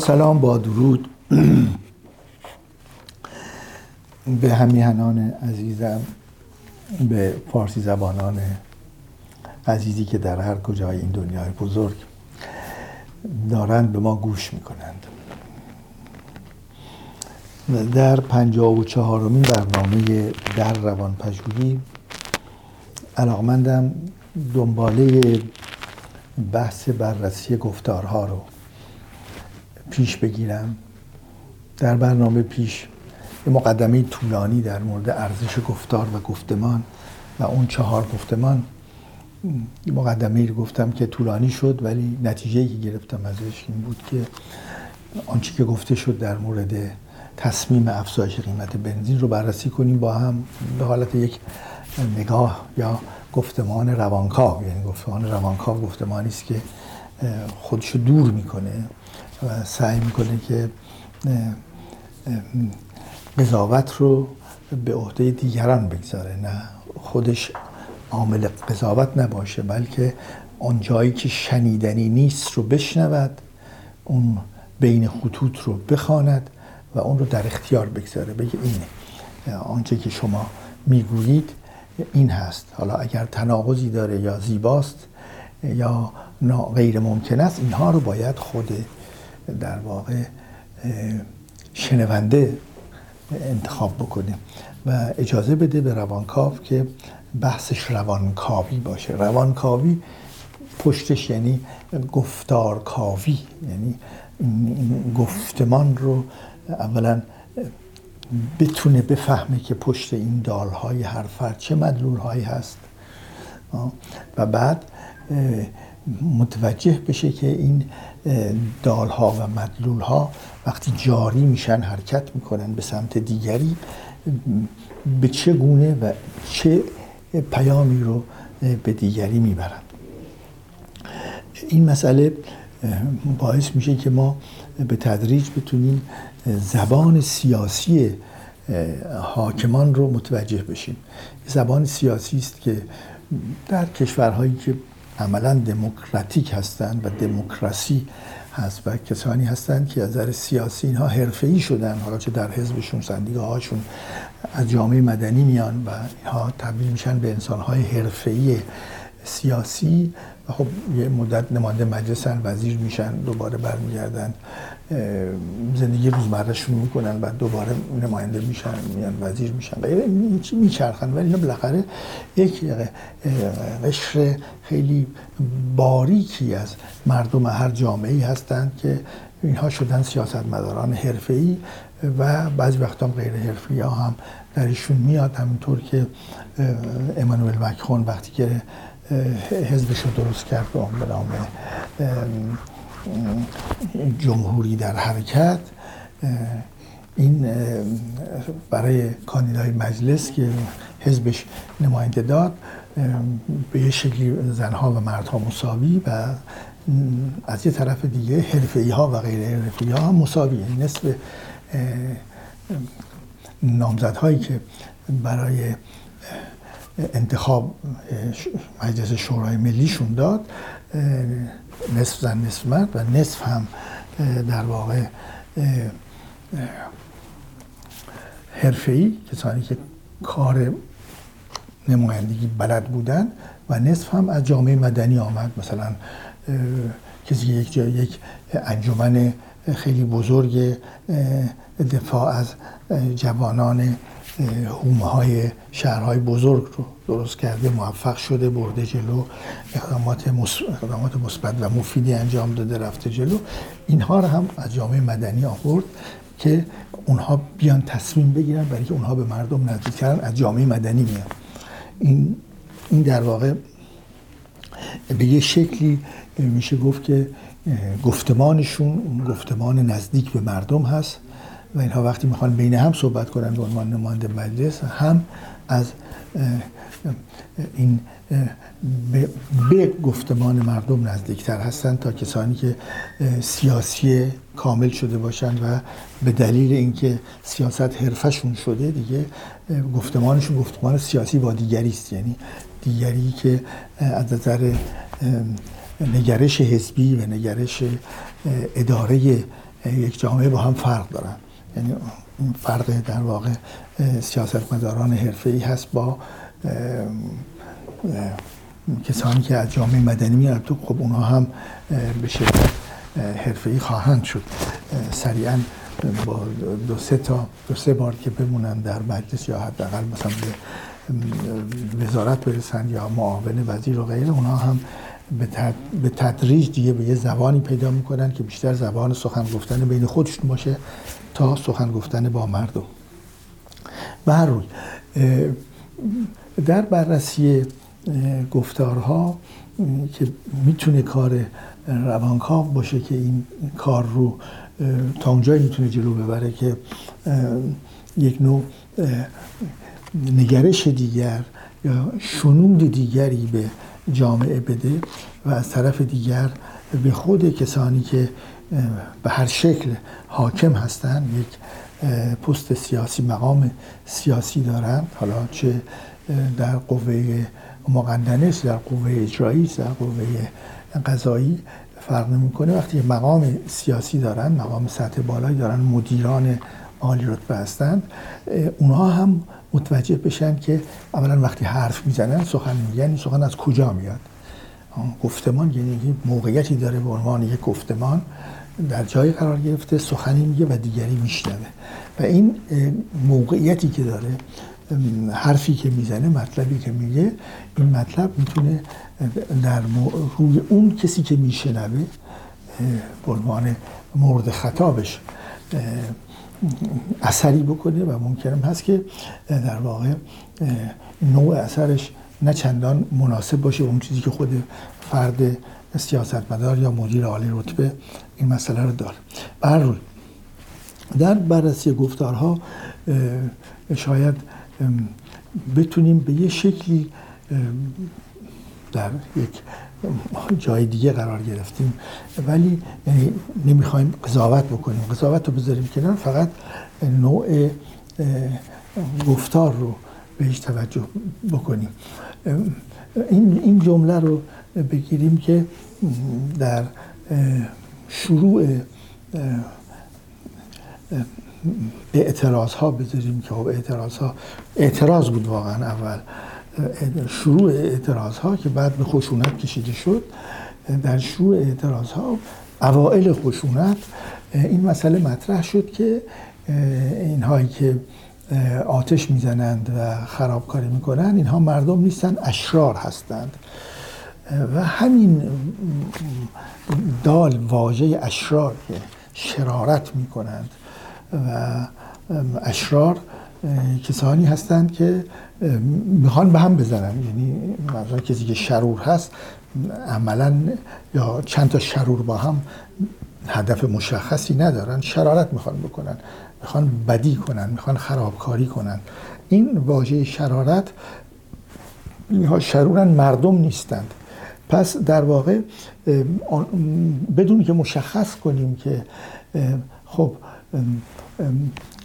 سلام با درود. به همیهنان عزیزم به فارسی زبانان عزیزی که در هر کجای این دنیای بزرگ دارند به ما گوش می‌کنند. در پنجاه و چهارمین برنامه در روان پژوهی علاقمندم دنباله بحث بررسی گفتارها رو پیش بگیرم. در برنامه پیش یه مقدمه طولانی در مورد ارزش گفتار و گفتمان و اون چهار گفتمان. مقدمه رو گفتم که طولانی شد ولی نتیجه که گرفتم ازش این بود که آنچه که گفته شد در مورد تصمیم افزایش قیمت بنزین رو بررسی کنیم با هم به حالت یک نگاه یا گفتمان روانکاو. یعنی گفتمان روانکاو گفتمانی است که خودشو دور می‌کنه. و سعی می‌کنه که قضاوت رو به عهده دیگران بگذاره. نه خودش عامل قضاوت نباشه بلکه اون جایی که شنیدنی نیست رو بشنود اون بین خطوط رو بخواند و اون رو در اختیار بگذاره. بگه اینه آنچه که شما می‌گویید این هست. حالا اگر تناقضی داره یا زیباست یا غیر ممکن است اینها رو باید خود در واقع شنونده انتخاب بکنه و اجازه بده به روانکاو که بحثش روانکاوی باشه. روانکاوی پشتش یعنی گفتارکاوی یعنی گفتمان رو اولا بتونه بفهمه که پشت این دالهای هر فرد چه مدلولهایی هست. و بعد متوجه بشه که این دالها و مدلولها وقتی جاری میشن حرکت می‌کنن به سمت دیگری به چه گونه و چه پیامی رو به دیگری می‌برند این مسئله باعث میشه که ما به تدریج بتونیم زبان سیاسی حاکمان رو متوجه بشیم. زبان سیاسی است که در کشورهایی که عملا دموکراتیک هستند و دموکراسی هست و کسانی هستند که از نظر سیاسی اینها حرفه‌ای شدن. حالا چه در حزبشون سندیگه هاشون از جامعه مدنی میان و اینها تبدیل میشن به انسانهای حرفه‌ای سیاسی. و خب یه مدت نماینده مجلسن وزیر میشن دوباره برمیگردن. زندگی روزمرهشون می‌کنن و دوباره نماینده میشن میان وزیر میشن. غیره میچرخن؟ ولی اینا بالاخره یک قشر خیلی باریکی از مردم هر جامعه ای هستند که اینها شدن سیاستمداران حرفه‌ای و بعضی وقتا هم غیر حرفی ها هم درشون میاد. همینطور که امانوئل مکرون وقتی که حزبش رو درست کرد به نام جمهوری در حرکت این برای کاندیدای مجلس که حزبش نماینده داد به یه شکلی زنها و مردها مساوی و از یه طرف دیگه حرفه ها و غیر حرفه ها مساوی. یعنی نصف نامزدهایی که برای انتخاب مجلس شورای ملیشون داد نصف زن نصف مرد و نصف هم در واقع حرفه‌ای کسانی که کار نمایندگی بلد بودن و نصف هم از جامعه مدنی آمد. مثلا کسی که یک جای یک انجمن خیلی بزرگ دفاع از جوانان هومه های شهرهای بزرگ رو درست کرده موفق شده برده جلو اقدامات مثبت و مفیدی انجام داده رفته جلو. اینها رو هم از جامعه مدنی آورد که اونها بیان تصمیم بگیرن برای که اونها به مردم نزدیک کردن از جامعه مدنی میان. این این در واقع به یه شکلی میشه گفت که گفتمانشون گفتمان نزدیک به مردم هست. و اینها وقتی می‌خوان بین هم صحبت کنن به عنوان نماینده مجلس هم از این به گفتمان مردم نزدیکتر هستند تا کسانی که سیاسی کامل شده باشند و به دلیل اینکه سیاست حرفشون شده دیگه گفتمانشون گفتمان سیاسی با دیگری است. یعنی دیگری که از نظر نگرش حزبی و نگرش اداره یک جامعه با هم فرق دارن. یعنی این فرق در واقع سیاستمداران حرفه‌ای هست با کسانی که از جامعه مدنی میاد تو خب اونها هم به شدت حرفه‌ای خواهند شد. سریعا با دو سه تا دو سه بار که بمونن در مجلس یا حداقل مثلا به وزارت برسن یا معاون وزیر و غیره اونها هم به تدریج دیگه به یه زبانی پیدا می‌کنن که بیشتر زبان سخن گفتن بین خودشون باشه. تا سخن گفتن با مردم. به هر در بررسی گفتارها که می‌تونه کار روانکاو باشه که این کار رو تا اونجایی می‌تونه جلو ببره که یک نوع نگرش دیگر یا شنود دیگری به جامعه بده و از طرف دیگر به خود کسانی که به هر شکل حاکم هستند یک پست سیاسی مقام سیاسی دارند حالا چه در قوه مقننه در قوه اجرایی در قوه قضایی فرق نمی‌کنه. وقتی مقام سیاسی دارن مقام سطح بالایی دارن مدیران عالی رتبه هستند اونها هم متوجه بشن که اولا وقتی حرف می‌زنن سخن میگن سخن از کجا میاد؟ گفتمان یعنی موقعیتی داره به عنوان یک گفتمان در جای قرار گرفته سخنی میگه و دیگری میشنوه. و این موقعیتی که داره حرفی که می‌زنه مطلبی که میگه این مطلب می‌تونه در روی اون کسی که میشنوه به عنوان مورد خطابش اثری بکنه و ممکنم هست که در واقع نوع اثرش نه چندان مناسب باشه اون چیزی که خود فرد سیاستمدار یا مدیر عالی رتبه این مسئله رو داره. بر در بررسی گفتارها شاید بتونیم به یه شکلی در یک جای دیگه قرار گرفتیم. ولی یعنی نمی‌خوایم قضاوت بکنیم. قضاوت رو بذاریم کنار. فقط نوع گفتار رو بهش توجه بکنیم. این این جمله رو بگیریم که در شروع اعتراض ها بذاریم که خب اعتراض ها اعتراض بود واقعا اول. شروع اعتراض ها که بعد به خشونت کشیده شد در شروع اعتراض ها اوائل خشونت این مسئله مطرح شد که اینهایی که آتش می‌زنند و خرابکاری می‌کنند اینها مردم نیستند اشرار هستند. و همین دال واژه اشرار که شرارت می‌کنند و اشرار کسانی هستند که می‌خوان به هم بزنن. یعنی مثلا کسی که شرور هست عملا یا چند تا شرور با هم هدف مشخصی ندارن شرارت می‌خوان بکنن. می‌خوان بدی کنن می‌خوان خرابکاری کنن. این واژه شرارت اینها شرورن مردم نیستند پس در واقع بدون که مشخص کنیم که خب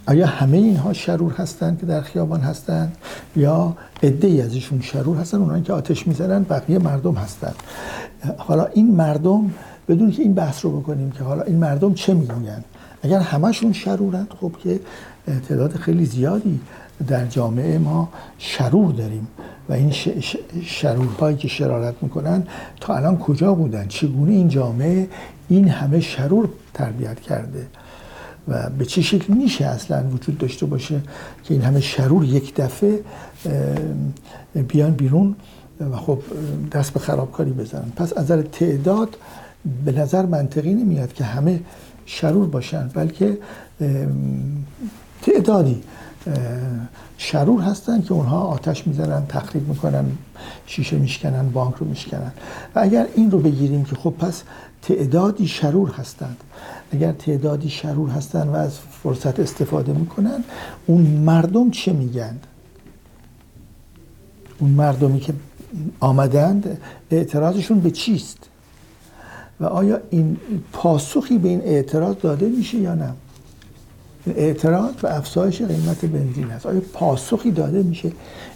آیا همه اینها شرور هستند که در خیابان هستند یا عده ای ازشون شرور هستند اونایی که آتش می‌زنن بقیه مردم هستند حالا این مردم بدون که این بحث رو بکنیم که حالا این مردم چه می‌گوین اگر همشون شرورند خب که تعداد خیلی زیادی در جامعه ما شرور داریم. و این شرورهایی که شرارت می‌کنن تا الان کجا بودن؟ چگونه این جامعه این همه شرور تربیت کرده؟ و به چه شکل میشه اصلا وجود داشته باشه که این همه شرور یک دفعه بیان بیرون و خب دست به خرابکاری بزنن. پس از نظر تعداد به نظر منطقی نمیاد که همه شرور باشن بلکه تعدادی شرور هستن که اونها آتش می‌زنن تخریب می‌کنن شیشه میشکنن بانک رو میشکنن. و اگر این رو بگیریم که خب پس تعدادی شرور هستند. اگر تعدادی شرور هستند و از فرصت استفاده می‌کنن اون مردم چه میگن؟ اون مردمی که آمدند اعتراضشون به چیست؟ و آیا این پاسخی به این اعتراض داده میشه یا نه؟ اعتراض به افزایش قیمت بنزین است. آیا پاسخی داده میشه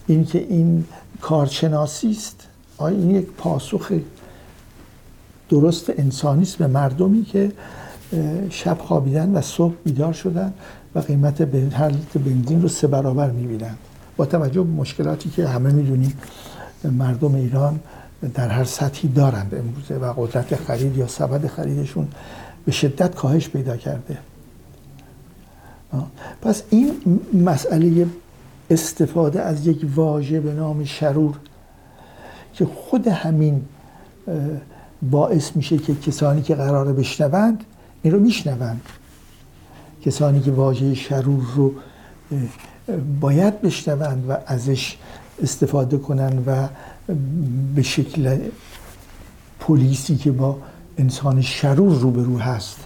اینکه این کارشناسی است؟ آیا این یک پاسخ درست انسانی است به مردمی که شب خوابیدن و صبح بیدار شدن و قیمت هر بنزین رو سه برابر می‌بینن؟ با توجه به مشکلاتی که همه می‌دونیم مردم ایران در هر سطحی دارند امروزه و قدرت خرید یا سبد خریدشون به شدت کاهش پیدا کرده. پس این مسئله استفاده از یک واژه به نام شرور که خود همین باعث میشه که کسانی که قراره بشنوند این رو میشنوند. کسانی که واژه شرور رو باید بشنوند و ازش استفاده کنند و به شکل پلیسی که با انسان شرور روبرو هست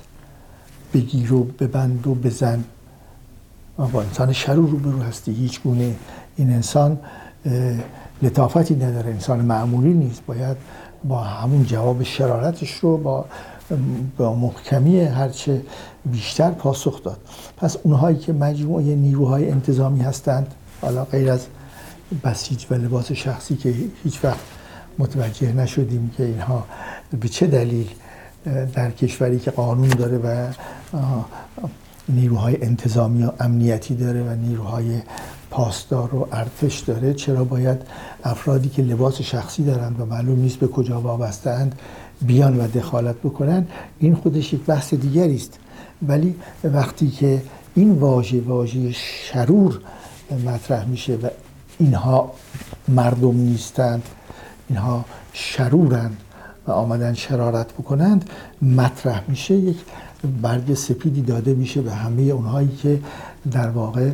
بگیر و ببند و بزن. با انسان شرور روبرو هستی. هیچ گونه این انسان لطافتی نداره. انسان معمولی نیست. باید با همون جواب شرارتش رو با با محکمی هرچه بیشتر پاسخ داد. پس اونهایی که مجموعه نیروهای انتظامی هستند حالا غیر از بسیج و لباس شخصی که هیچ وقت متوجه نشدیم که اینها به چه دلیل در کشوری که قانون داره و نیروهای انتظامی و امنیتی داره و نیروهای پاسدار و ارتش داره. چرا باید افرادی که لباس شخصی دارند و معلوم نیست به کجا وابستند بیان و دخالت بکنن این خودش یک بحث دیگری است. ولی وقتی که این واژه واژه شرور مطرح میشه و اینها مردم نیستند اینها شرورند و آمدن شرارت بکنند مطرح میشه یک برگ سپیدی داده میشه به همه اونهایی که در واقع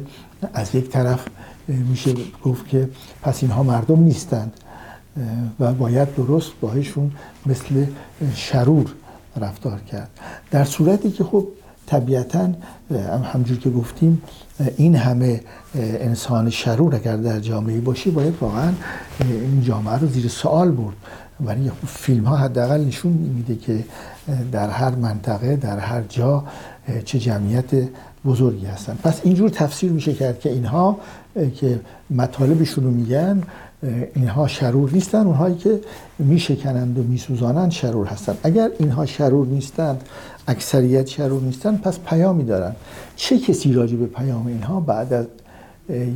از یک طرف میشه گفت که پس اینها مردم نیستند و باید درست باهشون مثل شرور رفتار کرد. در صورتی که خب طبیعتا همجور که گفتیم این همه انسان شرور اگر در جامعه باشی باید واقعا این جامعه رو زیر سوال برد. ولی فیلم ها حداقل نشون میده که در هر منطقه در هر جا چه جمعیت بزرگی هستن. پس اینجور تفسیر میشه کرد که اینها که مطالبشون رو میگن اینها شرور نیستن. اونهایی که میشکنند و میسوزانند شرور هستند اگر اینها شرور نیستند اکثریت شرور نیستن پس پیامی دارن. چه کسی راجع به پیام اینها بعد از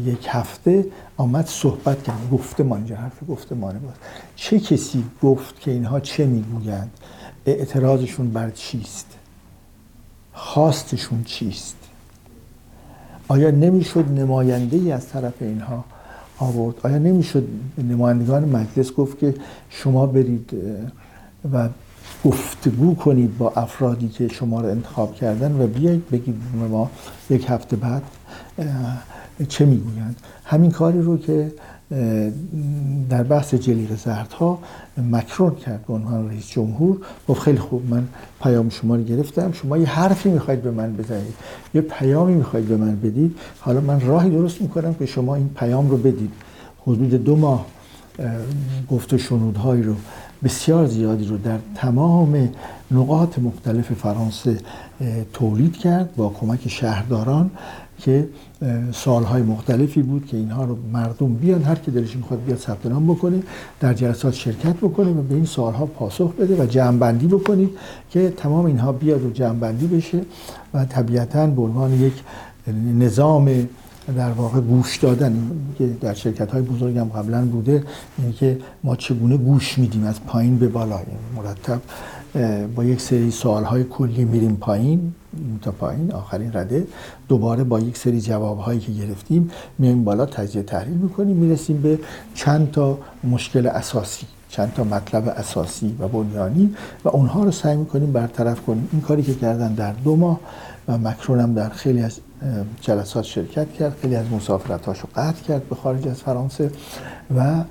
یک هفته آمد صحبت کرد. گفتمان اینجا حرف گفتمانه بود. چه کسی گفت که اینها چه می‌گویند؟ اعتراضشون بر چیست؟ خواستشون چیست؟ آیا نمی‌شد نماینده ای از طرف اینها آورد؟ آیا نمی‌شد نمایندگان مجلس گفت که شما برید و گفتگو کنید با افرادی که شما رو انتخاب کردن و بیایید بگید ما یک هفته بعد؟ چه می‌گویند؟ همین کاری رو که در بحث جلیق زردها مکرون کرد به عنوان رئیس جمهور. گفت خیلی خوب من پیام شما رو گرفتم. شما یه حرفی می‌خواید به من بزنید. یه پیامی می‌خواید به من بدید. حالا من راهی درست می‌کنم که شما این پیام رو بدید. حدود دو ماه گفت و شنودهایی رو بسیار زیادی رو در تمام نقاط مختلف فرانسه تولید کرد با کمک شهرداران. که سالهای مختلفی بود که اینها رو مردم بیان هر کی دلش می‌خواد بیاد ثبت نام بکنه در جلسات شرکت بکنه و به این سالها پاسخ بده و جمع بندی بکنید که تمام اینها بیاد و جمع بندی بشه و طبیعتا به عنوان یک نظام در واقع گوش دادن که در شرکت های بزرگ هم قبلا بوده اینه که ما چگونه گوش میدیم از پایین به بالا یعنی مرتب با یک سری سوال های کلی میریم پایین تا پایین آخرین رده. دوباره با یک سری جواب هایی که گرفتیم میایم بالا تجزیه تحلیل می‌کنیم می‌رسیم به چند تا مشکل اساسی چند تا مطلب اساسی و بنیانی و اونها رو سعی می‌کنیم برطرف کنیم. این کاری که کردن در دو ماه و مکرون هم در خیلی از جلسات شرکت کرد خیلی از مسافرتاش رو قطع کرد به خارج از فرانسه و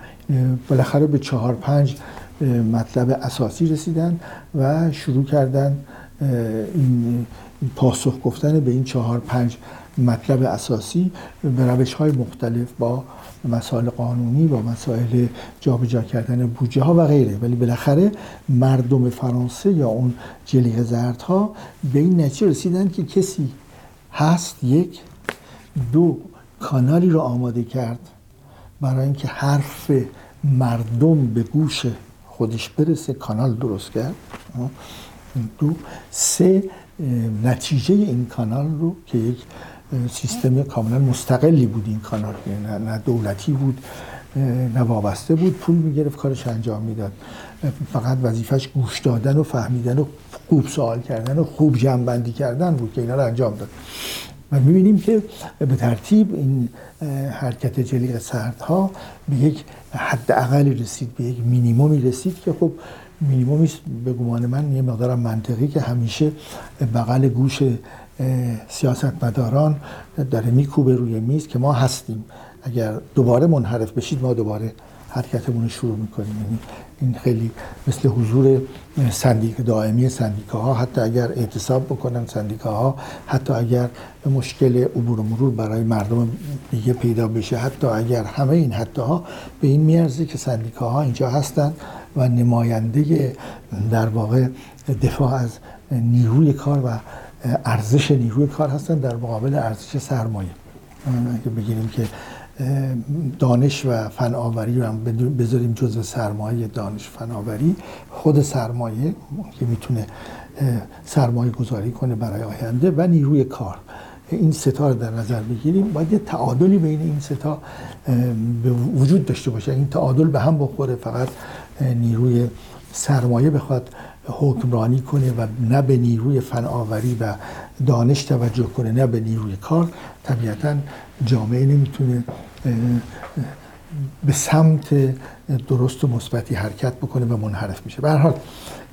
بالاخره به چهار پنج مطلب اساسی رسیدن و شروع کردن این پاسخ گفتن به این چهار پنج مطلب اساسی به روش های مختلف با مسائل قانونی با مسائل جابجا کردن بودجه ها و غیره. ولی بالاخره مردم فرانسه یا اون جلیق زردها به این نتیجه رسیدن که کسی هست یک دو کانالی رو آماده کرد برای اینکه حرف مردم به گوش خودش برسه کانال درست کرد. دو سه نتیجه این کانال رو که یک سیستم کاملا مستقلی بود این کانال. یعنی نه دولتی بود نه وابسته بود. پول می‌گرفت کارش انجام می‌داد. فقط وظیفش گوش دادن و فهمیدن و خوب سوال کردن و خوب جمع کردن بود که اینا رو انجام داد. و می‌بینیم که به ترتیب این حرکت جلیق سردها به یک حد اقلی رسید به یک مینیمومی رسید که خب مینیمومی به گمان من یه مقدار منطقی که همیشه بغل گوش سیاستمداران داره میکوبه روی میز که ما هستیم. اگر دوباره منحرف بشید ما دوباره حرکتمون رو شروع می‌کنیم. یعنی این خیلی مثل حضور سندیک دائمی سندیکاها حتی اگر اعتصاب بکنن سندیکاها حتی اگر مشکل عبور و مرور برای مردم دیگه پیدا بشه حتی اگر همه این حتی ها به این میارزه که سندیکاها اینجا هستن و نماینده در واقع دفاع از نیروی کار و ارزش نیروی کار هستن در مقابل ارزش سرمایه. اگه بگیریم که دانش و فناوری رو هم بذاریم جزو سرمایه دانش فناوری. خود سرمایه که می‌تونه سرمایه گذاری کنه برای آینده و نیروی کار. این ستا رو در نظر بگیریم. باید یه تعادلی بین این ستا به وجود داشته باشه. این تعادل به هم بخوره فقط نیروی سرمایه بخواد حکمرانی کنه و نه به نیروی فناوری و دانش توجه کنه نه به نیروی کار. طبیعتا جامعه نمی‌تونه به سمت درست و مثبتی حرکت بکنه و منحرف میشه. به حال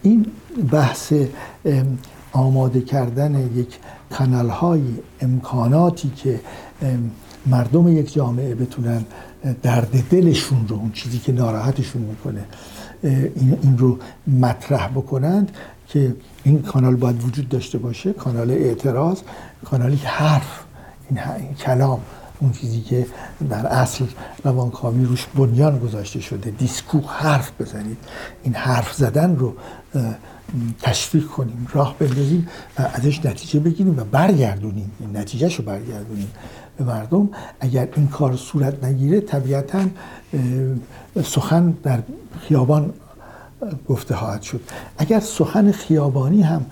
این بحث آماده کردن یک کانال های امکاناتی که مردم یک جامعه بتونن درد دلشون رو اون چیزی که ناراحتشون می‌کنه این رو مطرح بکنند که این کانال باید وجود داشته باشه. کانال اعتراض کانالی حرف این, کلام اون چیزی که در اصل روانکاوی روش بنیان گذاشته شده. دیسکو حرف بزنید. این حرف زدن رو تشویق کنیم راه بندازیم و ازش نتیجه بگیریم و برگردونیم. این نتیجهش رو برگردونیم. به مردم اگر این کار صورت نگیره طبیعتا سخن در خیابان گفته خواهد شد. اگر سخن خیابانی هم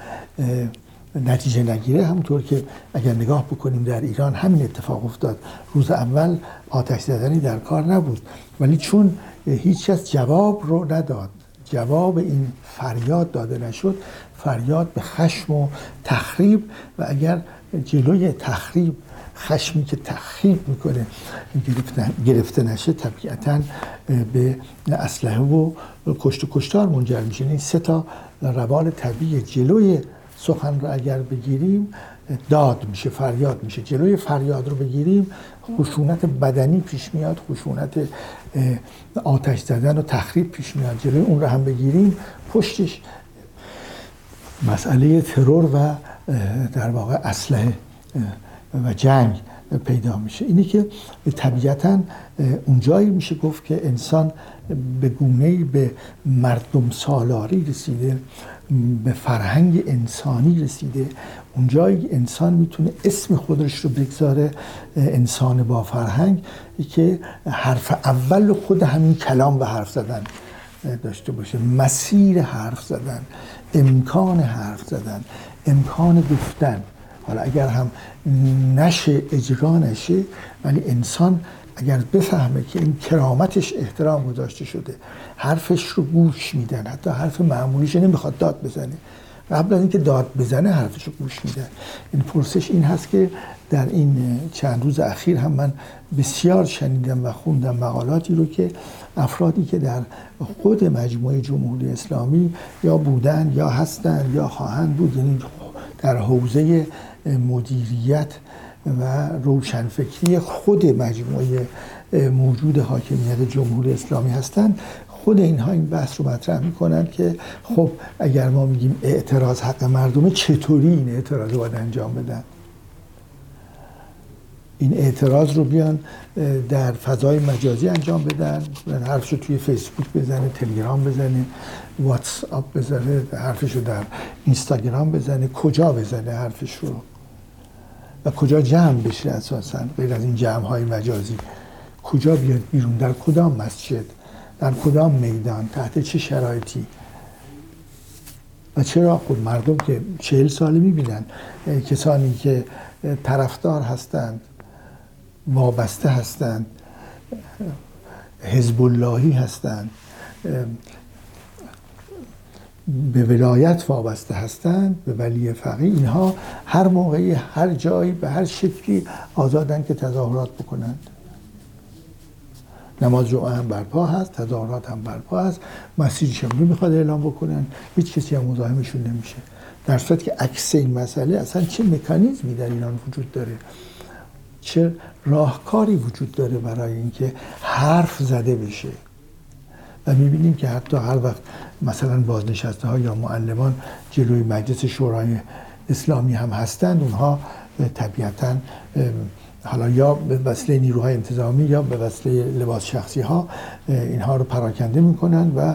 نتیجه نگیره. همونطور که اگر نگاه بکنیم در ایران همین اتفاق افتاد. روز اول آتش زدنی در کار نبود. ولی چون هیچ کس جواب رو نداد جواب این فریاد داده نشد فریاد به خشم و تخریب و اگر جلوی تخریب خشمی که تخریب می‌کنه گرفته نشه طبیعتا به اسلحه و کشت و کشتار منجر میشه. این سه تا روال طبیعی جلوی سخن رو اگر بگیریم داد میشه فریاد میشه. جلوی فریاد رو بگیریم خشونت بدنی پیش میاد خشونت آتش زدن و تخریب پیش میاد. جلوی اون رو هم بگیریم پشتش. مسئله ترور و در واقع اسلحه و جنگ. پیدا میشه. اینی که طبیعتا اونجایی میشه گفت که انسان به گونه به مردم سالاری رسیده به فرهنگ انسانی رسیده. اونجایی انسان می‌تونه اسم خودش رو بگذاره انسان با فرهنگ که حرف اول خود همین کلام به حرف زدن داشته باشه. مسیر حرف زدن امکان حرف زدن امکان گفتن. حالا اگر هم نشه اجرا نشه ولی انسان اگر بفهمه که این کرامتش احترام گذاشته شده حرفش رو گوش میدن حتی حرف معمولیش نمی‌خواد داد بزنه. قبل از اینکه داد بزنه حرفش رو گوش میدن. این پرسش این هست که در این چند روز اخیر هم من بسیار شنیدم و خوندم مقالاتی رو که افرادی که در خود مجموعه جمهوری اسلامی یا بودن یا هستند یا خواهند بود یعنی در حوزه مدیریت و روشنفکری خود مجموعه موجود حاکمیت جمهوری اسلامی هستند. خود اینها این بحث رو مطرح می‌کنن که خب اگر ما میگیم اعتراض حق مردمه چطوری این اعتراض رو باید انجام بدن؟ این اعتراض رو بیان در فضای مجازی انجام بدن. حرفش رو توی فیسبوک بزنه تلگرام بزنه واتس آپ بزنه حرفش رو در اینستاگرام بزنه کجا بزنه حرفش رو کجا جمع بشه اساسا غیر از این جمع های مجازی؟ کجا بیاد بیرون؟ در کدام مسجد؟ در کدام میدان؟ تحت چه شرایطی؟ و چرا؟ خود مردم که چهل ساله می‌بینن کسانی که طرفدار هستند وابسته هستند حزب اللهی هستند به ولایت وابسته هستند به ولی فقیه اینها هر موقعی هر جایی به هر شکلی آزادن که تظاهرات بکنند. نماز جمعه هم برپا هست تظاهرات هم برپا هست. مسیج شمری می‌خواد اعلام بکنن هیچ کسی هم مزاحمشون نمیشه. در صورت که عکس این مسئله اصلا چه مکانیزمی در ایران وجود داره؟ چه راهکاری وجود داره برای اینکه حرف زده بشه؟ و می‌بینیم که حتی هر وقت مثلا بازنشسته ها یا معلمان جلوی مجلس شورای اسلامی هم هستند اونها طبیعتا حالا یا به وسیله نیروهای انتظامی یا به وسیله لباس شخصی ها اینها رو پراکنده می‌کنن و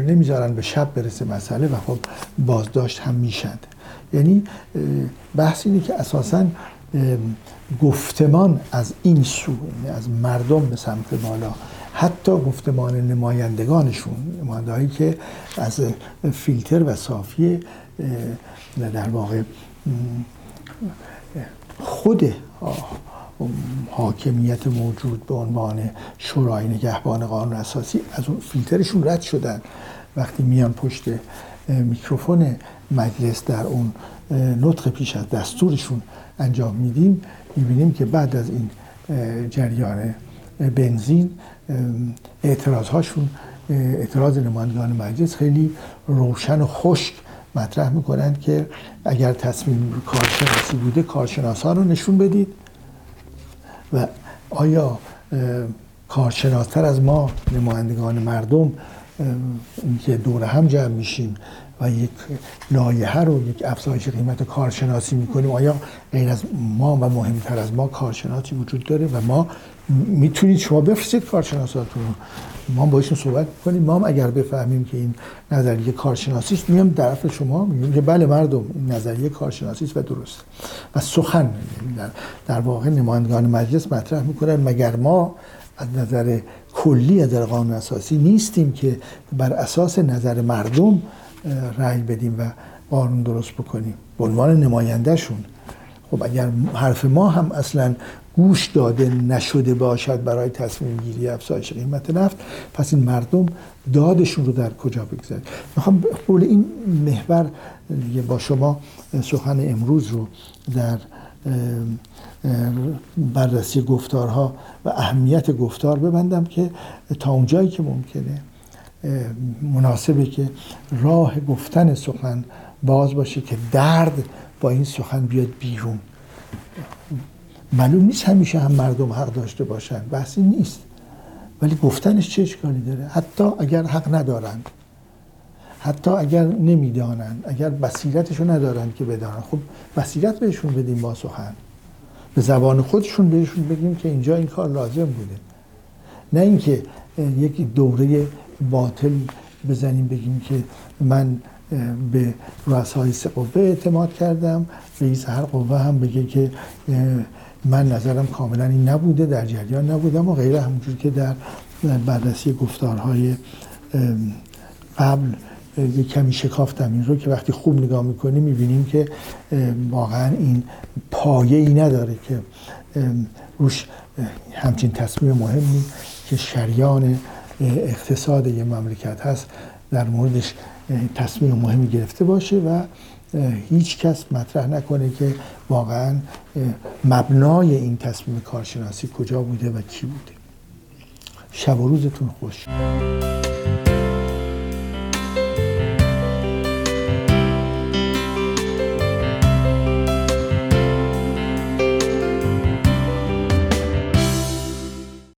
نمی‌ذارن به شب برسه مسئله و خب بازداشت هم میشند یعنی بحث اینه که اساسا گفتمان از این سو از مردم به سمت بالا حتی گفتمان نمایندگانشون نمایندهایی که از فیلتر و صافی در واقع خود حاکمیت موجود به عنوان شورای نگهبان قانون اساسی از اون فیلترشون رد شدن. وقتی میان پشت میکروفون مجلس در اون نطق پیش از دستورشون انجام میدیم می‌بینیم که بعد از این جریان بنزین اعتراض هاشون اعتراض نمایندگان مجلس خیلی روشن و خشک مطرح می‌کنند که اگر تصمیم کارشناسی بوده کارشناس ها رو نشون بدید و آیا کارشناستر از ما نمایندگان مردم که دور هم جمع میشیم و یک لایحه رو یک افزایش قیمت کارشناسی می‌کنیم. آیا غیر از ما و مهمتر از ما کارشناسی وجود داره و ما می‌تونید شما بفرستید کارشناساتون؟ ما باشون صحبت کنیم. ما هم اگر بفهمیم که این نظریه کارشناسی است میام طرف شما میگیم که بله مردم این نظریه کارشناسی است و درست. و سخن در, در واقع نمایندگان مجلس مطرح می‌کنن مگر ما از نظر کلی از قانون اساسی نیستیم که بر اساس نظر مردم رأی بدیم و قانون درست بکنیم. به عنوان نمایندهشون خب اگر حرف ما هم اصلا گوش داده نشده باشد برای تصمیم گیری افزایش قیمت نفت پس این مردم دادشون رو در کجا بگذارید می‌خوام قول این محور با شما سخن امروز رو در بررسی گفتارها و اهمیت گفتار ببندم که تا اونجایی که ممکنه مناسبه که راه گفتن سخن باز باشه که درد با این سخن بیاد بیرون. معلوم نیست همیشه هم مردم حق داشته باشن بحثی نیست. ولی گفتنش چه اشکالی داره؟ حتی اگر حق ندارند حتی اگر نمی‌دانند اگر بصیرتشو ندارند که بدانند. خب بصیرت بهشون بدیم با سخن. به زبان خودشون بهشون بگیم که اینجا این کار لازم بوده. نه اینکه یک دوره باطل بزنیم بگیم که من به رؤسای سه قوه اعتماد کردم. رئیس هر قوه هم بگه که من نظرم کاملا این نبوده در جریان نبودم و غیره همونجور که در بررسی گفتارهای قبل یک کمی شکافتم این رو که وقتی خوب نگاه می‌کنیم می‌بینیم که واقعا این پایه ای نداره که روش همچین تصمیم مهمی که شریان اقتصاد یه مملکت هست در موردش تصمیم مهمی گرفته باشه و هیچ کس مطرح نکنه که واقعا مبنای این تصمیم کارشناسی کجا بوده و کی بوده. شب و روزتون خوش.